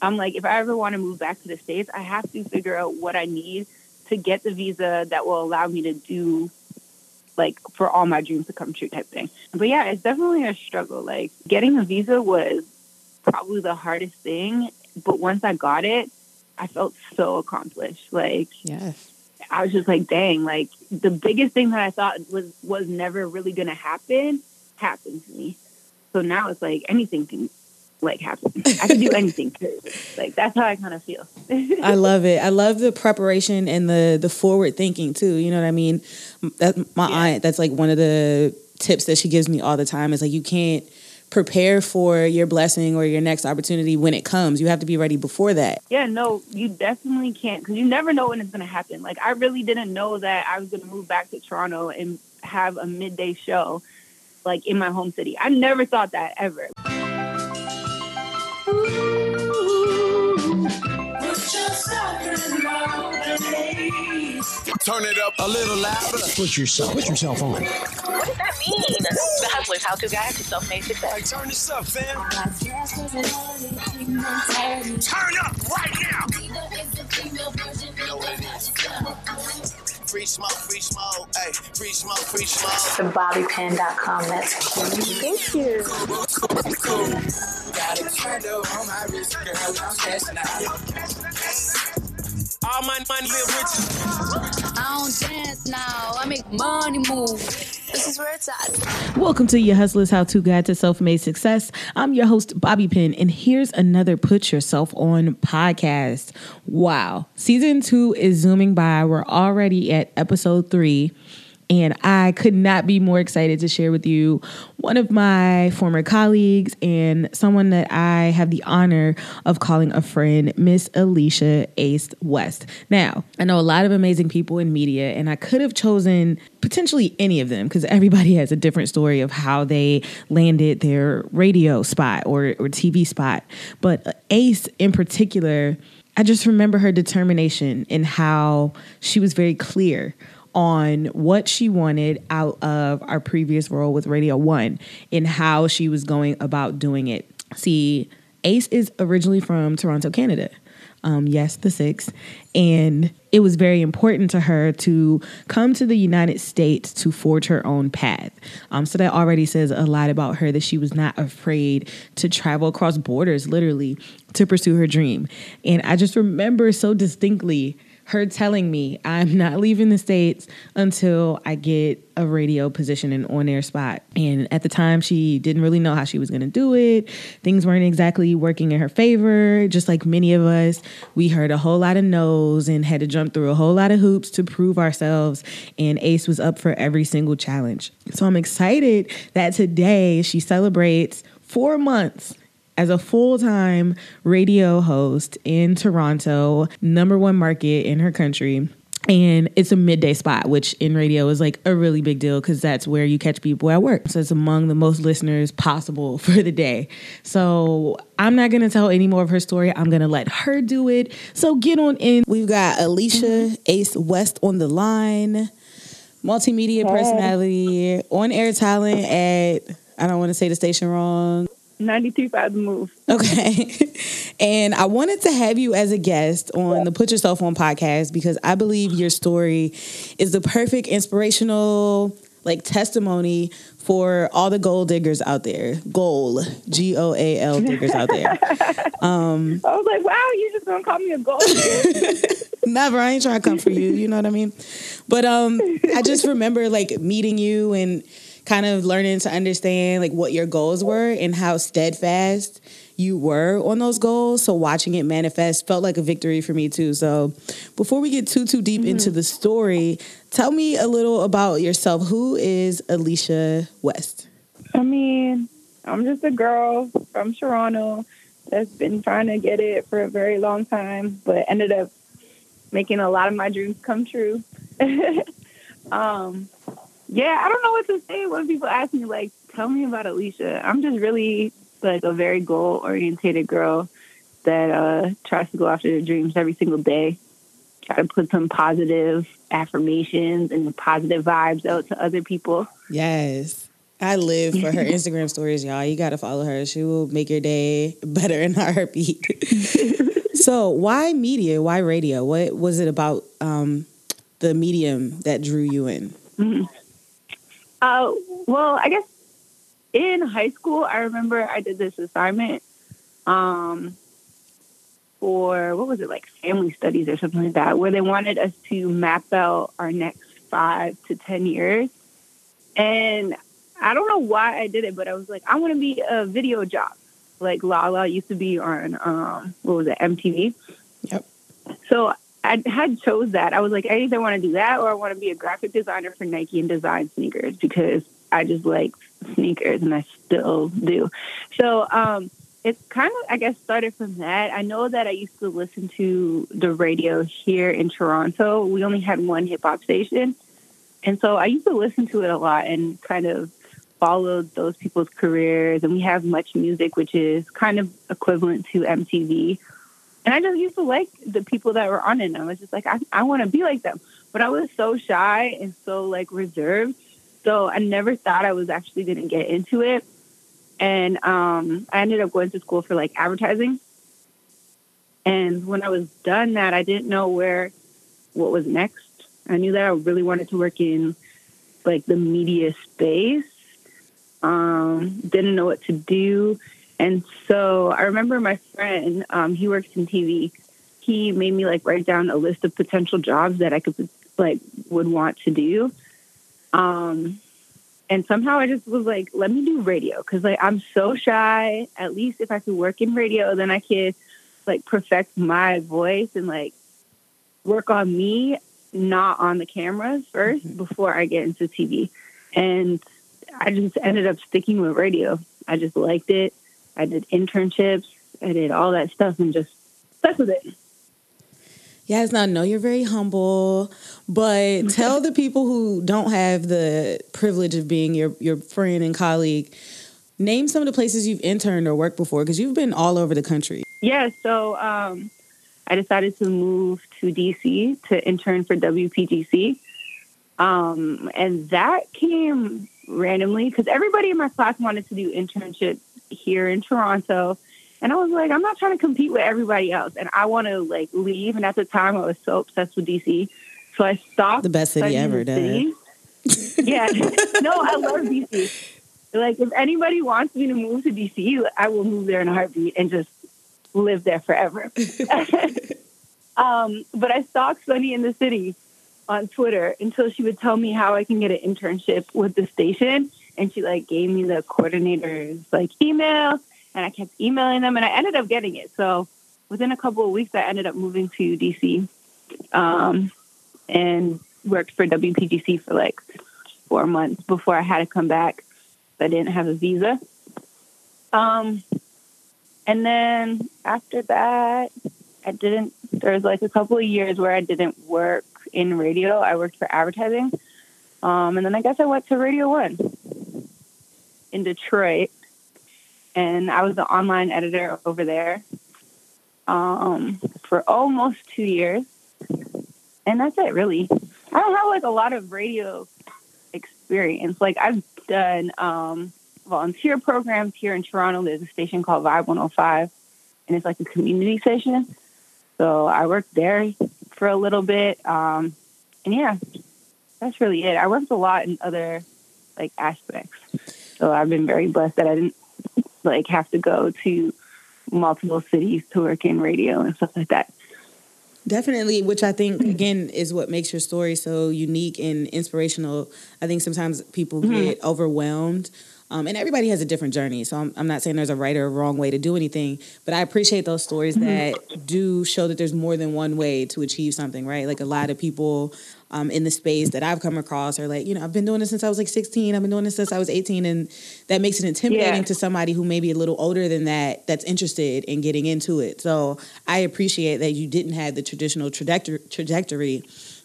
I'm like, if I ever want to move back to the States, I have to figure out what I need to get the visa that will allow me to do like for all my dreams to come true type thing. But yeah, it's definitely a struggle. Like getting a visa was probably the hardest thing. But once I got it, I felt so accomplished. Like yes. I was just like, dang, like the biggest thing that I thought was was never really gonna happen happened to me. So now it's like anything can like happen. I can do anything. like that's how I kind of feel. I love it. I love the preparation and the the forward thinking too. You know what I mean? That my yeah. aunt. That's like one of the tips that she gives me all the time. Is like you can't prepare for your blessing or your next opportunity when it comes. You have to be ready before that. Yeah, no, you definitely can't because you never know when it's going to happen. Like, I really didn't know that I was going to move back to Toronto and have a midday show like in my home city. I never thought that ever. Turn it up a little louder. Put yourself, put yourself on. What does that mean? The Hustler's How To Guide to Self-Made Success. Hey, turn this up, fam. Turn up right now. You know what. Free smoke, free smoke, hey, free smoke, free smoke. TheBobbyPin.com, that's cool. Thank you. Got it turned on my wrist, girl, I'm cashing out. All my money live rich. I don't dance now. I make money move. This is where it's at. Welcome to your Hustlers How To Guide to Self Made Success. I'm your host, Bobby Pin, and here's another Put Yourself On podcast. Wow. Season two is zooming by. We're already at episode three. And I could not be more excited to share with you one of my former colleagues and someone that I have the honor of calling a friend, Miss Alicia Ace West. Now, I know a lot of amazing people in media, and I could have chosen potentially any of them because everybody has a different story of how they landed their radio spot or, or TV spot. But Ace in particular, I just remember her determination and how she was very clear on what she wanted out of our previous role with Radio One and how she was going about doing it. See, Ace is originally from Toronto, Canada. Um, yes, the six. And it was very important to her to come to the United States to forge her own path. Um, so that already says a lot about her that she was not afraid to travel across borders, literally, to pursue her dream. And I just remember so distinctly her telling me I'm not leaving the States until I get a radio position and on air spot. And at the time, she didn't really know how she was going to do it. Things weren't exactly working in her favor. Just like many of us, we heard a whole lot of no's and had to jump through a whole lot of hoops to prove ourselves. And Ace was up for every single challenge. So I'm excited that today she celebrates four months as a full time radio host in Toronto, number one market in her country. And it's a midday spot, which in radio is like a really big deal because that's where you catch people at work. So it's among the most listeners possible for the day. So I'm not going to tell any more of her story. I'm going to let her do it. So get on in. We've got Alicia mm-hmm. Ace West on the line, multimedia hey. personality, on air talent at, I don't want to say the station wrong, 92.5 The Move. Okay. and I wanted to have you as a guest on the Put Yourself On podcast because I believe your story is the perfect inspirational like testimony for all the gold diggers out there. Goal, G O A L diggers out there. Um, I was like, wow, you just gonna call me a gold digger? Never. I ain't trying to come for you. You know what I mean? But um, I just remember like meeting you and kind of learning to understand like what your goals were and how steadfast you were on those goals. So watching it manifest felt like a victory for me too. So before we get too too deep mm-hmm. into the story, tell me a little about yourself. Who is Alicia West? I mean, I'm just a girl from Toronto that's been trying to get it for a very long time, but ended up making a lot of my dreams come true. um, yeah, I don't know what to say when people ask me, like, tell me about Alicia. I'm just really like a very goal orientated girl that uh, tries to go after their dreams every single day. Try to put some positive affirmations and positive vibes out to other people. Yes. I live for her Instagram stories, y'all. You got to follow her. She will make your day better in a heartbeat. so, why media? Why radio? What was it about um, the medium that drew you in? Uh, well, I guess in high school, I remember I did this assignment um, for what was it like family studies or something like that, where they wanted us to map out our next five to ten years. And I don't know why I did it, but I was like, I want to be a video jock, like Lala used to be on um, what was it, MTV. Yep. So I had chose that. I was like, I either want to do that or I want to be a graphic designer for Nike and design sneakers because I just like sneakers and I still do. So um, it's kind of, I guess, started from that. I know that I used to listen to the radio here in Toronto. We only had one hip hop station. And so I used to listen to it a lot and kind of followed those people's careers. And we have Much Music, which is kind of equivalent to MTV. And I just used to like the people that were on it. And I was just like, I, I want to be like them. But I was so shy and so like reserved. So I never thought I was actually going to get into it. And um, I ended up going to school for like advertising. And when I was done that, I didn't know where, what was next. I knew that I really wanted to work in like the media space. Um, didn't know what to do. And so I remember my friend, um, he works in TV. He made me like write down a list of potential jobs that I could like would want to do. Um, and somehow I just was like, let me do radio because like I'm so shy. At least if I could work in radio, then I could like perfect my voice and like work on me, not on the cameras 1st before I get into TV. And I just ended up sticking with radio. I just liked it. I did internships. I did all that stuff and just stuck with it. Yes, now I know you're very humble, but tell the people who don't have the privilege of being your, your friend and colleague, name some of the places you've interned or worked before because you've been all over the country. Yeah, so um, I decided to move to DC to intern for WPGC. Um, and that came randomly because everybody in my class wanted to do internships here in Toronto. And I was like, I'm not trying to compete with everybody else. And I want to like leave. And at the time, I was so obsessed with DC. So I stopped. The best city ever, city. yeah. No, I love DC. Like, if anybody wants me to move to DC, I will move there in a heartbeat and just live there forever. um, but I stalked Sunny in the City on Twitter until she would tell me how I can get an internship with the station. And she like gave me the coordinator's like email and I kept emailing them and I ended up getting it. So within a couple of weeks, I ended up moving to DC um, and worked for WPGC for like four months before I had to come back. I didn't have a visa. Um, and then after that, I didn't, there was like a couple of years where I didn't work in radio. I worked for advertising. Um, and then I guess I went to Radio One in Detroit and I was the online editor over there um, for almost two years. And that's it, really. I don't have like a lot of radio experience. Like I've done um, volunteer programs here in Toronto. There's a station called Vibe 105, and it's like a community station. So I worked there for a little bit. Um, and yeah, that's really it. I worked a lot in other like aspects. So I've been very blessed that I didn't like have to go to multiple cities to work in radio and stuff like that. Definitely, which I think again is what makes your story so unique and inspirational. I think sometimes people get overwhelmed. Um, and everybody has a different journey. So I'm, I'm not saying there's a right or wrong way to do anything, but I appreciate those stories that do show that there's more than one way to achieve something, right? Like a lot of people um, in the space that I've come across are like, you know, I've been doing this since I was like 16. I've been doing this since I was 18. And that makes it intimidating Yeah. to somebody who may be a little older than that that's interested in getting into it. So I appreciate that you didn't have the traditional trajectory, trajectory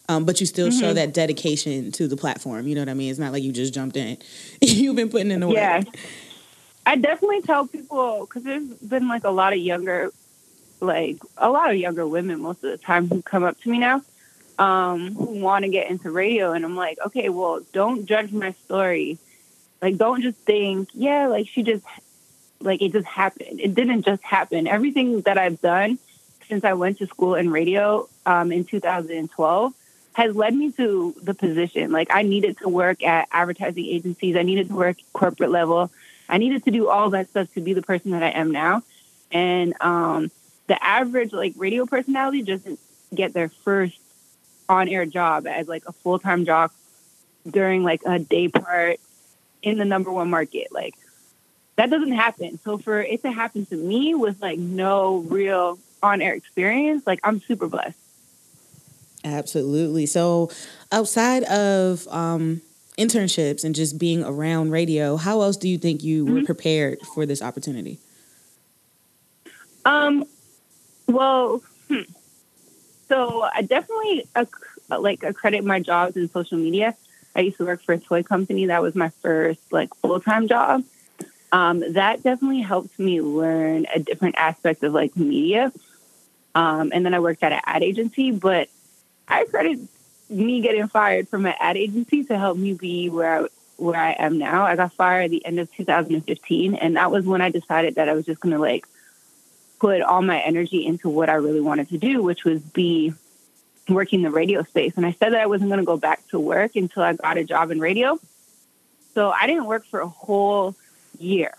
um, but you still Mm-hmm. show that dedication to the platform. You know what I mean? It's not like you just jumped in. You've been putting in the work. Yeah. I definitely tell people because there's been like a lot of younger, like a lot of younger women most of the time who come up to me now um, who want to get into radio. And I'm like, okay, well, don't judge my story Like, don't just think, yeah, like she just, like it just happened. It didn't just happen. Everything that I've done since I went to school in radio um, in 2012 has led me to the position. Like, I needed to work at advertising agencies, I needed to work corporate level. I needed to do all that stuff to be the person that I am now. And um, the average like radio personality doesn't get their first on air job as like a full time job during like a day part in the number one market. Like that doesn't happen. So for it to happen to me with like no real on air experience, like I'm super blessed. Absolutely. So outside of um, internships and just being around radio, how else do you think you mm-hmm. were prepared for this opportunity? Um, well, hmm. So I definitely like accredit my jobs in social media. I used to work for a toy company. That was my first like full time job. Um, that definitely helped me learn a different aspect of like media. Um, and then I worked at an ad agency, but I credit me getting fired from an ad agency to help me be where I, where I am now. I got fired at the end of 2015, and that was when I decided that I was just going to like put all my energy into what I really wanted to do, which was be working the radio space. And I said that I wasn't going to go back to work until I got a job in radio. So I didn't work for a whole year.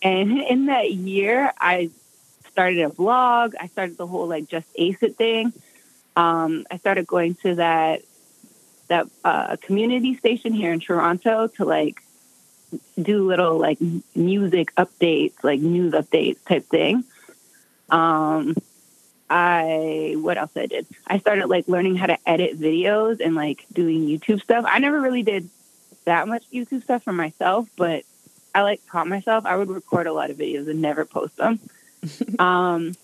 And in that year, I started a blog. I started the whole like just ace it thing. Um, I started going to that that uh, community station here in Toronto to like do little like music updates, like news updates type thing. Um, I what else I did? I started like learning how to edit videos and like doing YouTube stuff. I never really did that much YouTube stuff for myself, but I like taught myself. I would record a lot of videos and never post them. um,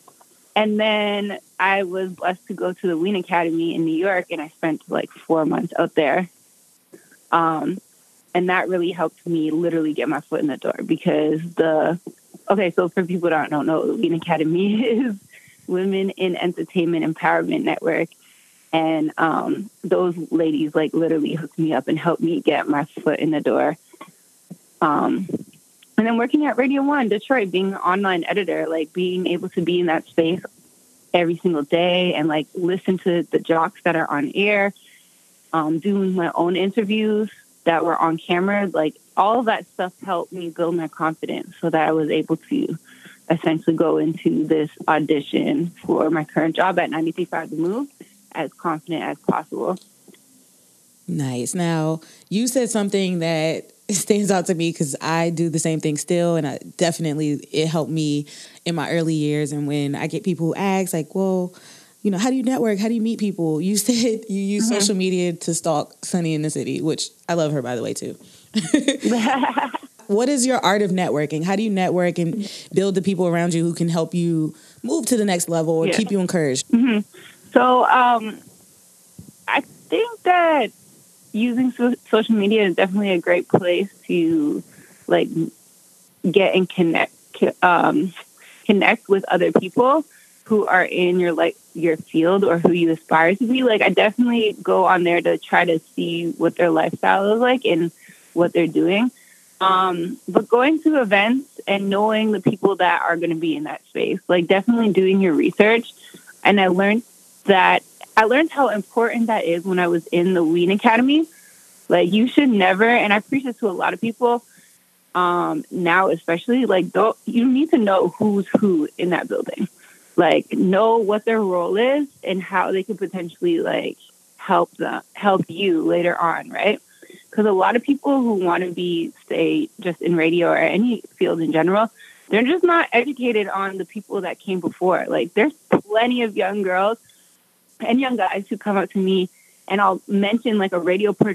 and then I was blessed to go to the Ween Academy in New York, and I spent like four months out there. Um, and that really helped me literally get my foot in the door because the okay, so for people that don't know, the Ween Academy is Women in Entertainment Empowerment Network. And um, those ladies like literally hooked me up and helped me get my foot in the door. Um, and then working at Radio One Detroit, being an online editor, like being able to be in that space every single day and like listen to the jocks that are on air, um, doing my own interviews that were on camera, like all of that stuff helped me build my confidence so that I was able to essentially go into this audition for my current job at 93.5 The Move as confident as possible. Nice. Now, you said something that stands out to me because I do the same thing still, and I definitely it helped me in my early years. And when I get people who ask, like, "Well, you know, how do you network? How do you meet people?" You said you use mm-hmm. social media to stalk Sunny in the City, which I love her by the way too. what is your art of networking? How do you network and build the people around you who can help you move to the next level or yeah. keep you encouraged? Mm-hmm. So, um, I think that using so- social media is definitely a great place to like get and connect um, connect with other people who are in your like your field or who you aspire to be like i definitely go on there to try to see what their lifestyle is like and what they're doing um, but going to events and knowing the people that are going to be in that space like definitely doing your research and i learned that I learned how important that is when I was in the Ween Academy. Like you should never, and I preach this to a lot of people um, now, especially like don't you need to know who's who in that building. Like know what their role is and how they could potentially like help them help you later on, right? Because a lot of people who want to be, say, just in radio or any field in general, they're just not educated on the people that came before. Like there's plenty of young girls and young guys who come up to me and I'll mention like a radio pro-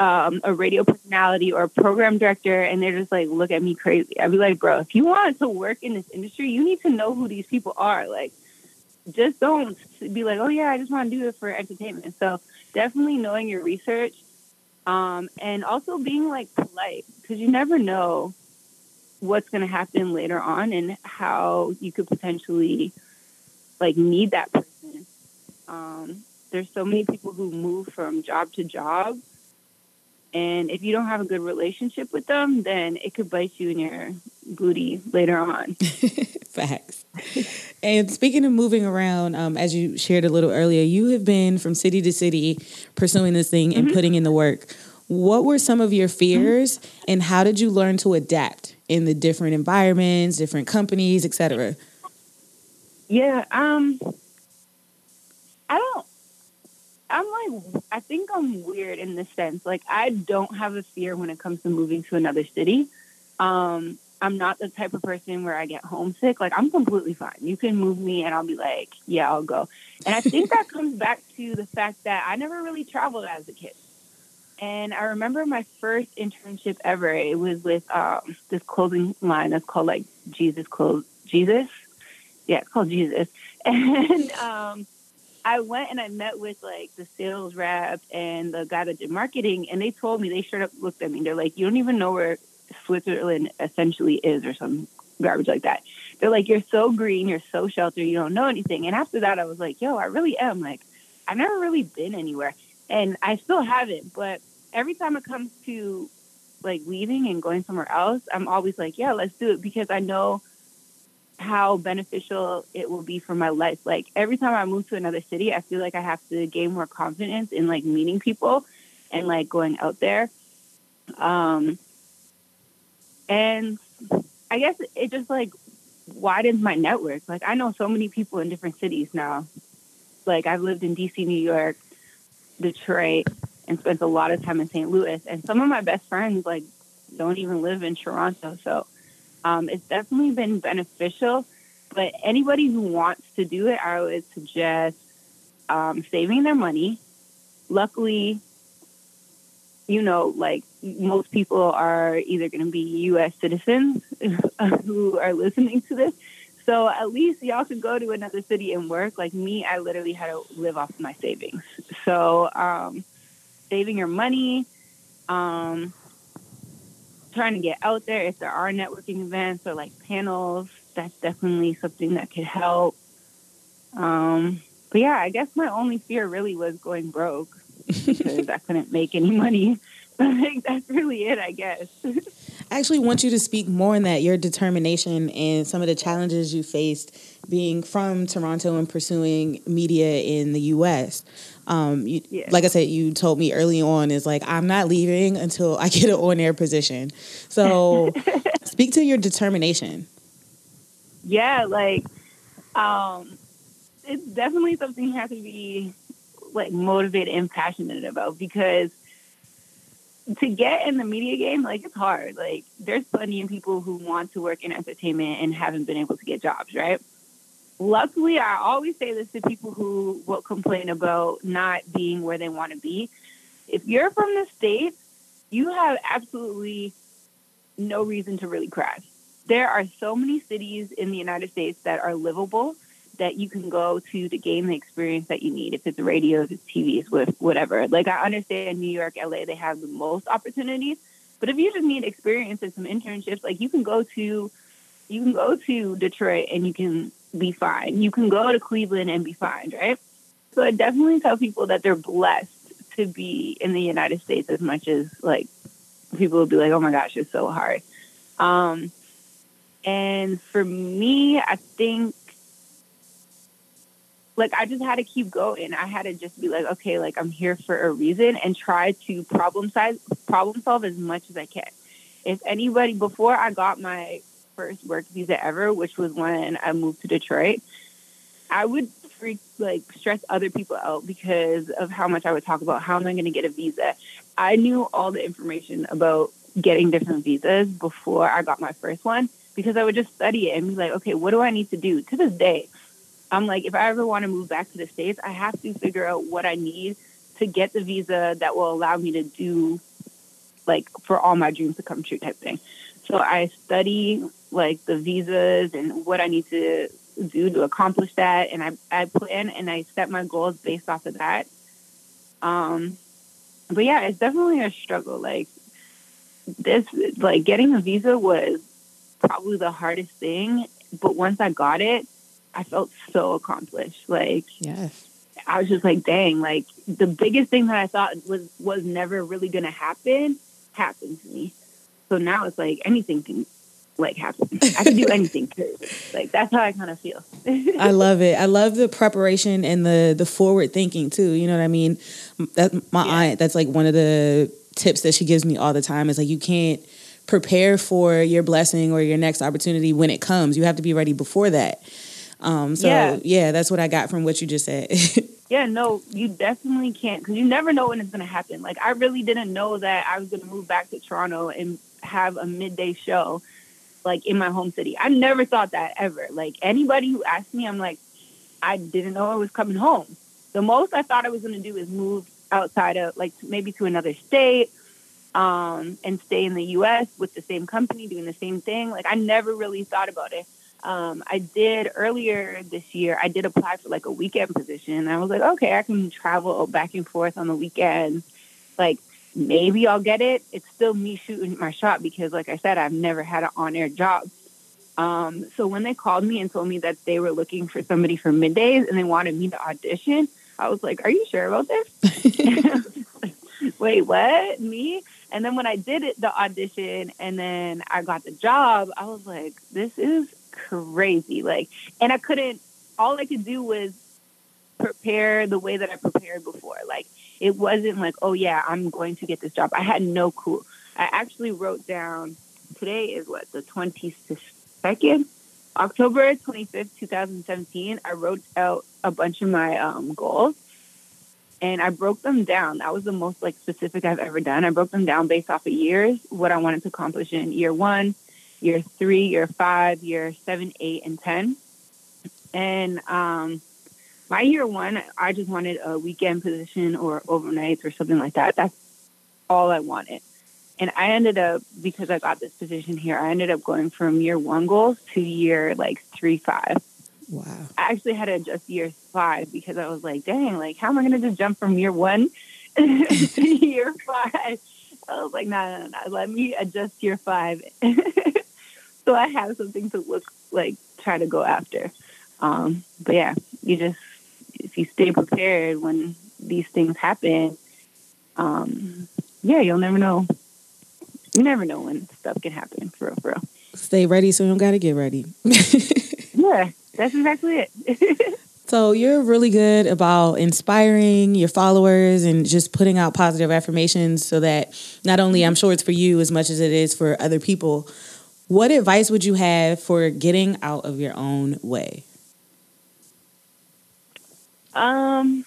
um, a radio personality or a program director and they're just like look at me crazy. I'd be like, bro, if you want to work in this industry, you need to know who these people are. Like, just don't be like, oh yeah, I just want to do it for entertainment. So definitely knowing your research, um, and also being like polite because you never know what's going to happen later on and how you could potentially like need that person. Um, there's so many people who move from job to job And if you don't have a good relationship with them, then it could bite you in your booty later on. Facts. And speaking of moving around, um, as you shared a little earlier, you have been from city to city pursuing this thing and putting in the work. What were some of your fears, and how did you learn to adapt in the different environments, different companies, etc.? Yeah, um, I don't. I'm like, I think I'm weird in the sense, like, I don't have a fear when it comes to moving to another city. Um, I'm not the type of person where I get homesick. Like, I'm completely fine. You can move me, and I'll be like, yeah, I'll go. And I think that comes back to the fact that I never really traveled as a kid. And I remember my first internship ever. It was with um, this clothing line that's called like Jesus Clothes. Jesus, yeah, it's called Jesus. And um, I went and I met with like the sales rep and the guy that did marketing, and they told me they straight up looked at me. They're like, "You don't even know where Switzerland essentially is, or some garbage like that." They're like, "You're so green, you're so sheltered, you don't know anything." And after that, I was like, "Yo, I really am. Like, I've never really been anywhere, and I still haven't. But every time it comes to like leaving and going somewhere else, I'm always like, yeah, let's do it because I know." how beneficial it will be for my life. Like every time I move to another city, I feel like I have to gain more confidence in like meeting people and like going out there. Um, and I guess it just like widens my network. Like I know so many people in different cities now. Like I've lived in DC, New York, Detroit, and spent a lot of time in St. Louis. And some of my best friends like don't even live in Toronto. So um, it's definitely been beneficial. But anybody who wants to do it, I would suggest um, saving their money. Luckily, you know, like most people are either going to be U.S. citizens who are listening to this. So at least y'all can go to another city and work. Like me, I literally had to live off my savings. So um, saving your money, um, trying to get out there. If there are networking events or like panels, that's definitely something that could help. Um, but yeah, I guess my only fear really was going broke because I couldn't make any money. That's really it, I guess. I actually want you to speak more on that, your determination and some of the challenges you faced being from Toronto and pursuing media in the US. Um, you, Yeah. Like I said, you told me early on is like, I'm not leaving until I get an on air position. So speak to your determination. yeah, like um, it's definitely something you have to be like motivated and passionate about because to get in the media game, like it's hard. Like there's plenty of people who want to work in entertainment and haven't been able to get jobs, right? Luckily, I always say this to people who will complain about not being where they want to be. If you're from the States, you have absolutely no reason to really cry. There are so many cities in the United States that are livable that you can go to to gain the experience that you need. If it's radio, if it's TVs, with whatever. Like I understand New York, LA, they have the most opportunities. But if you just need experience and some internships, like you can go to you can go to Detroit and you can be fine. You can go to Cleveland and be fine, right? So I definitely tell people that they're blessed to be in the United States as much as like people will be like, oh my gosh, it's so hard. Um, and for me, I think like I just had to keep going. I had to just be like, okay, like I'm here for a reason and try to problem size problem solve as much as I can. If anybody before I got my first work visa ever, which was when I moved to Detroit, I would freak like stress other people out because of how much I would talk about how am I going to get a visa. I knew all the information about getting different visas before I got my first one because I would just study it and be like, okay, what do I need to do? To this day, I'm like, if I ever want to move back to the States, I have to figure out what I need to get the visa that will allow me to do like for all my dreams to come true type thing. So I study like the visas and what I need to do to accomplish that. And I, I plan and I set my goals based off of that. Um, but yeah, it's definitely a struggle. Like this, like getting a visa was probably the hardest thing. But once I got it, I felt so accomplished. Like Yes. I was just like, dang, like the biggest thing that I thought was was never really gonna happen happened to me. So now it's like anything can like happen. I can do anything. Like that's how I kind of feel. I love it. I love the preparation and the the forward thinking too. You know what I mean? That my Yeah. aunt. That's like one of the tips that she gives me all the time. Is like you can't prepare for your blessing or your next opportunity when it comes. You have to be ready before that. Um, so yeah. Yeah. that's what I got from what you just said. Yeah, no, you definitely can't because you never know when it's going to happen. Like, I really didn't know that I was going to move back to Toronto and have a midday show, like in my home city. I never thought that ever. Like, anybody who asked me, I'm like, I didn't know I was coming home. The most I thought I was going to do is move outside of, like, maybe to another state um, and stay in the US with the same company doing the same thing. Like, I never really thought about it. Um, I did earlier this year. I did apply for like a weekend position. I was like, okay, I can travel back and forth on the weekends. Like maybe I'll get it. It's still me shooting my shot because, like I said, I've never had an on-air job. Um, so when they called me and told me that they were looking for somebody for middays and they wanted me to audition, I was like, "Are you sure about this?" Wait, what? Me? And then when I did it, the audition, and then I got the job, I was like, "This is crazy!" Like, and I couldn't. All I could do was prepare the way that I prepared before. Like, it wasn't like, "Oh yeah, I'm going to get this job." I had no clue. I actually wrote down. Today is what the twenty second, October twenty fifth, two thousand seventeen. I wrote out a bunch of my um, goals and I broke them down. That was the most like specific I've ever done. I broke them down based off of years, what I wanted to accomplish in year one, year three, year five, year seven, eight, and ten. And um, my year one, I just wanted a weekend position or overnights or something like that. That's all I wanted. And I ended up because I got this position here. I ended up going from year one goals to year like three, five. wow. I actually had to adjust year five because I was like, dang, like, how am I going to just jump from year one to year five? I was like, no, no, no, let me adjust year five. so I have something to look like, try to go after. Um, but yeah, you just, if you stay prepared when these things happen, um, yeah, you'll never know. You never know when stuff can happen for real, for real. Stay ready so you don't got to get ready. Yeah, that's exactly it. So you're really good about inspiring your followers and just putting out positive affirmations so that not only I'm sure it's for you as much as it is for other people. What advice would you have for getting out of your own way? Um,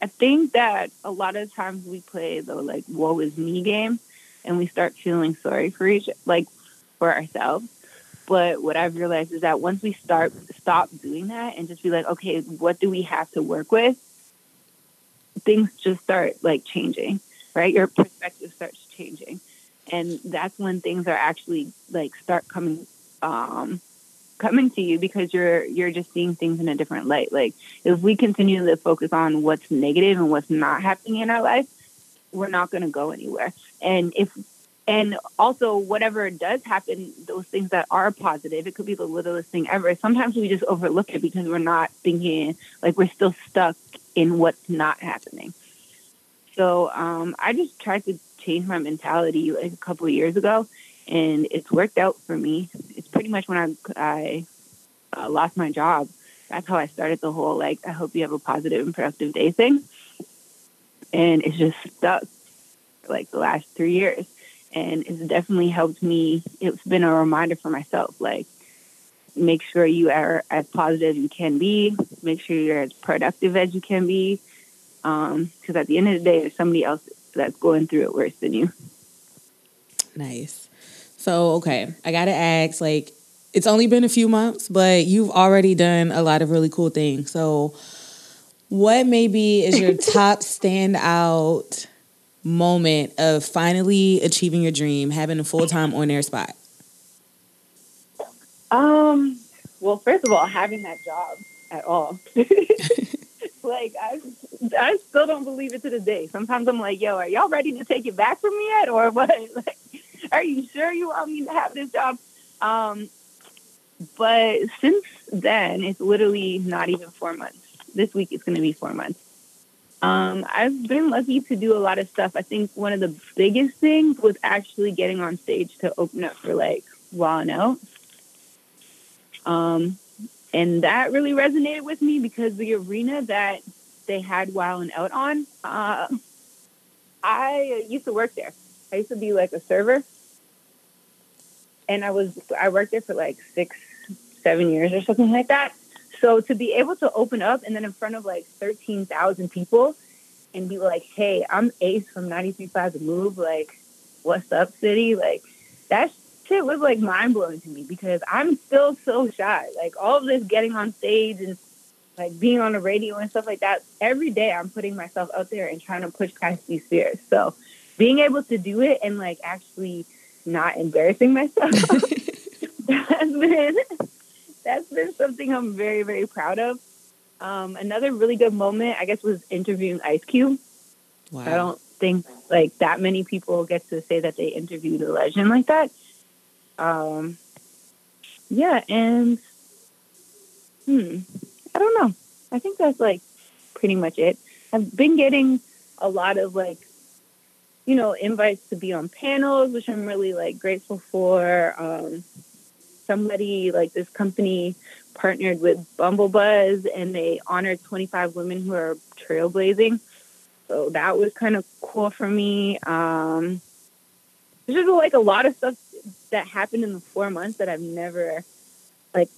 I think that a lot of times we play the like "woe is me" game, and we start feeling sorry for each like for ourselves. But what I've realized is that once we start stop doing that and just be like, okay, what do we have to work with? Things just start like changing, right? Your perspective starts changing, and that's when things are actually like start coming um, coming to you because you're you're just seeing things in a different light. Like if we continue to focus on what's negative and what's not happening in our life, we're not going to go anywhere. And if and also whatever does happen, those things that are positive, it could be the littlest thing ever. Sometimes we just overlook it because we're not thinking like we're still stuck in what's not happening. So um, I just tried to change my mentality like a couple of years ago, and it's worked out for me. It's pretty much when I I uh, lost my job. That's how I started the whole like I hope you have a positive and productive day thing, and it's just stuck for like the last three years, and it's definitely helped me. It's been a reminder for myself, like make sure you are as positive as you can be, make sure you're as productive as you can be, because at the end of the day, there's somebody else that's going through it worse than you. Nice. So, okay, I got to ask like it's only been a few months, but you've already done a lot of really cool things. So, what maybe is your top standout moment of finally achieving your dream, having a full-time on-air spot? Um, well, first of all, having that job at all. like I I still don't believe it to this day. Sometimes I'm like, yo, are y'all ready to take it back from me yet? Or what? Like, are you sure you want me to have this job? Um, but since then, it's literally not even four months. This week it's going to be four months. Um, I've been lucky to do a lot of stuff. I think one of the biggest things was actually getting on stage to open up for like Wild. Um, and that really resonated with me because the arena that they had Wild 'N Out on, uh, I used to work there. I used to be like a server, and I was I worked there for like six, seven years or something like that. So to be able to open up and then in front of like thirteen thousand people and be like, "Hey, I'm Ace from 93.5 The Move. Like, what's up, city?" Like that shit was like mind blowing to me because I'm still so shy. Like all of this getting on stage and like being on the radio and stuff like that. Every day I'm putting myself out there and trying to push past these fears. So being able to do it and like actually not embarrassing myself that's been that's been something I'm very very proud of. Um, another really good moment, I guess, was interviewing Ice Cube. Wow. I don't think like that many people get to say that they interviewed a legend like that. Um, yeah, and hmm, I don't know. I think that's like pretty much it. I've been getting a lot of like, you know, invites to be on panels, which I'm really like grateful for. Um, somebody like this company partnered with Bumblebuzz and they honored 25 women who are trailblazing. So that was kind of cool for me. Um, there's just like a lot of stuff that happened in the four months that I've never, like,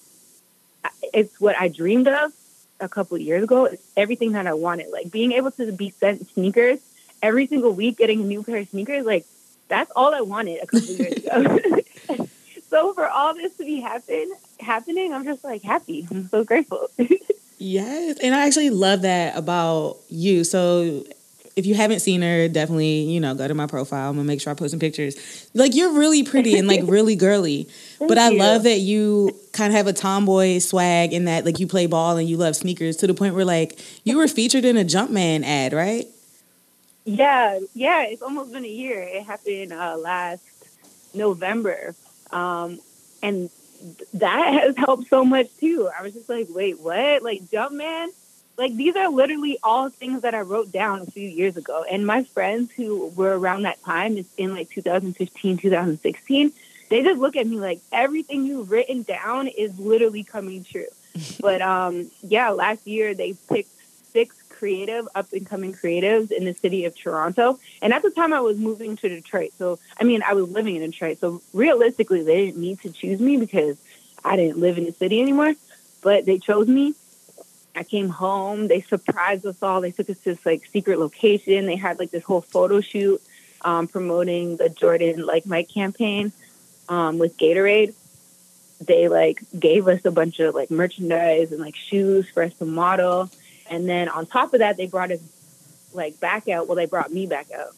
it's what I dreamed of a couple years ago. It's everything that I wanted. Like being able to be sent sneakers every single week, getting a new pair of sneakers, like that's all I wanted a couple years ago. so for all this to be happen happening, I'm just like happy. I'm so grateful. Yes, and I actually love that about you. So if you haven't seen her, definitely, you know, go to my profile. I'm gonna make sure I post some pictures. Like you're really pretty and like really girly. but I you. love that you kind of have a tomboy swag and that like you play ball and you love sneakers to the point where like you were featured in a Jumpman ad, right? Yeah, yeah, it's almost been a year. It happened uh, last November. Um, and that has helped so much too. I was just like, wait, what? Like, Jumpman? Like, these are literally all things that I wrote down a few years ago. And my friends who were around that time, it's in like 2015, 2016, they just look at me like everything you've written down is literally coming true. but um, yeah, last year they picked six creative, up and coming creatives in the city of Toronto. And at the time, I was moving to Detroit. So, I mean, I was living in Detroit. So, realistically, they didn't need to choose me because I didn't live in the city anymore. But they chose me. I came home. They surprised us all. They took us to this like secret location. They had like this whole photo shoot um, promoting the Jordan Like Mike campaign um, with Gatorade. They like gave us a bunch of like merchandise and like shoes for us to model. And then on top of that, they brought us like back out. Well, they brought me back out.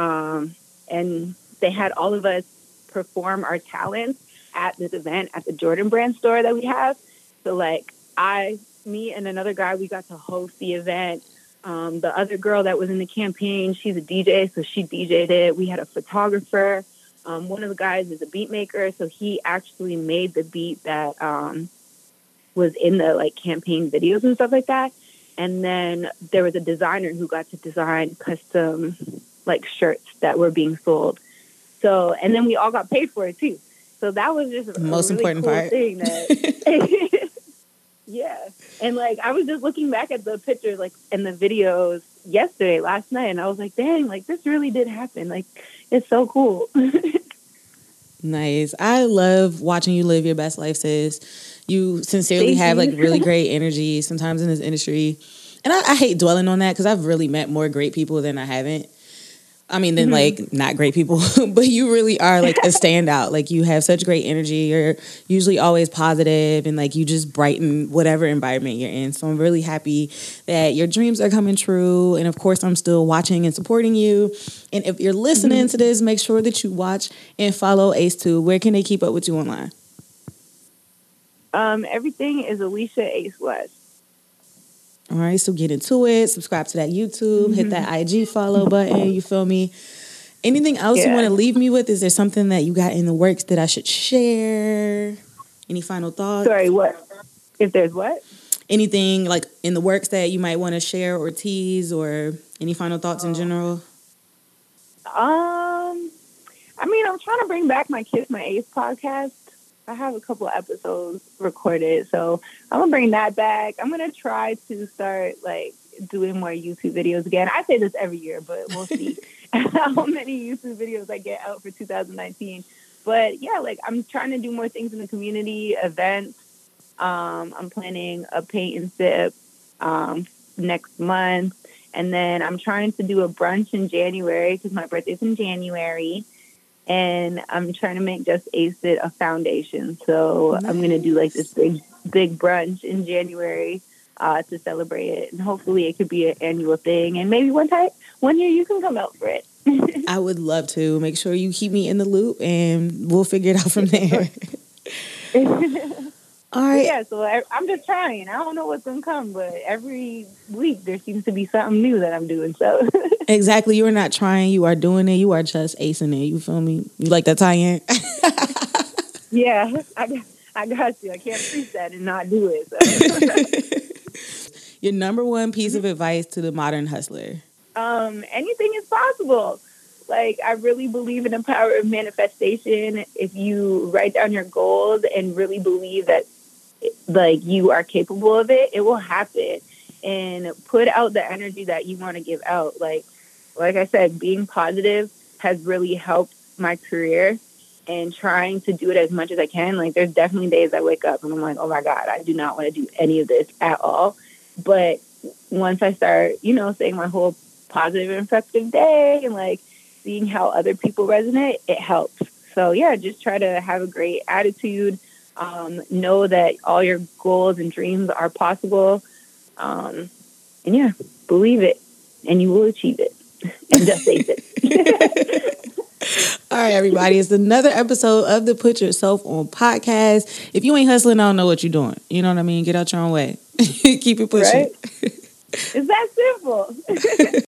Um, and they had all of us perform our talents at this event at the Jordan brand store that we have. So like I, me and another guy, we got to host the event. Um, the other girl that was in the campaign, she's a DJ, so she DJ'd it. We had a photographer. Um, one of the guys is a beat maker, so he actually made the beat that um, was in the like campaign videos and stuff like that. And then there was a designer who got to design custom like shirts that were being sold. So, and then we all got paid for it too. So that was just a Most really important cool part. thing that. yeah, and like I was just looking back at the pictures, like and the videos yesterday, last night, and I was like, dang, like this really did happen. Like it's so cool. Nice. I love watching you live your best life, sis. You sincerely Thank have you. like really great energy sometimes in this industry. And I, I hate dwelling on that because I've really met more great people than I haven't. I mean, than like not great people, but you really are like a standout. Like you have such great energy. You're usually always positive and like you just brighten whatever environment you're in. So I'm really happy that your dreams are coming true. And of course, I'm still watching and supporting you. And if you're listening to this, make sure that you watch and follow Ace2. Where can they keep up with you online? um, everything is Alicia Ace West. All right, so get into it. Subscribe to that YouTube, hit that IG follow button. You feel me? Anything else you want to leave me with? Is there something that you got in the works that I should share? Any final thoughts? Sorry, what? If there's what? Anything like in the works that you might want to share or tease, or any final thoughts in general? Um, I mean, I'm trying to bring back my Kiss My Ace podcast. I have a couple episodes recorded, so I'm gonna bring that back. I'm gonna try to start like doing more YouTube videos again. I say this every year, but we'll see how many YouTube videos I get out for 2019. But yeah, like I'm trying to do more things in the community, events. Um, I'm planning a paint and sip um, next month. And then I'm trying to do a brunch in January because my birthday's in January. And I'm trying to make Just Ace It a foundation. So I'm going to do like this big, big brunch in January uh, to celebrate it. And hopefully it could be an annual thing. And maybe one time, one year you can come out for it. I would love to. Make sure you keep me in the loop and we'll figure it out from there. All right. Yeah, so I, I'm just trying. I don't know what's gonna come, but every week there seems to be something new that I'm doing. So Exactly. You are not trying, you are doing it. You are just acing it. You feel me? You like that tie in? yeah, I got, I got you. I can't preach that and not do it. So. Your number one piece of advice to the modern hustler. um, anything is possible. Like I really believe in the power of manifestation. If you write down your goals and really believe that like you are capable of it, it will happen. And put out the energy that you want to give out. Like like I said, being positive has really helped my career and trying to do it as much as I can. Like there's definitely days I wake up and I'm like, oh my God, I do not want to do any of this at all. But once I start, you know, saying my whole positive and effective day and like seeing how other people resonate, it helps. So yeah, just try to have a great attitude. Um, know that all your goals and dreams are possible. Um, and yeah, believe it and you will achieve it. and just Ace it. All right, everybody. It's another episode of the Put Yourself On podcast. If you ain't hustling, I don't know what you're doing. You know what I mean? Get out your own way. Keep it pushing. Right? It's that simple.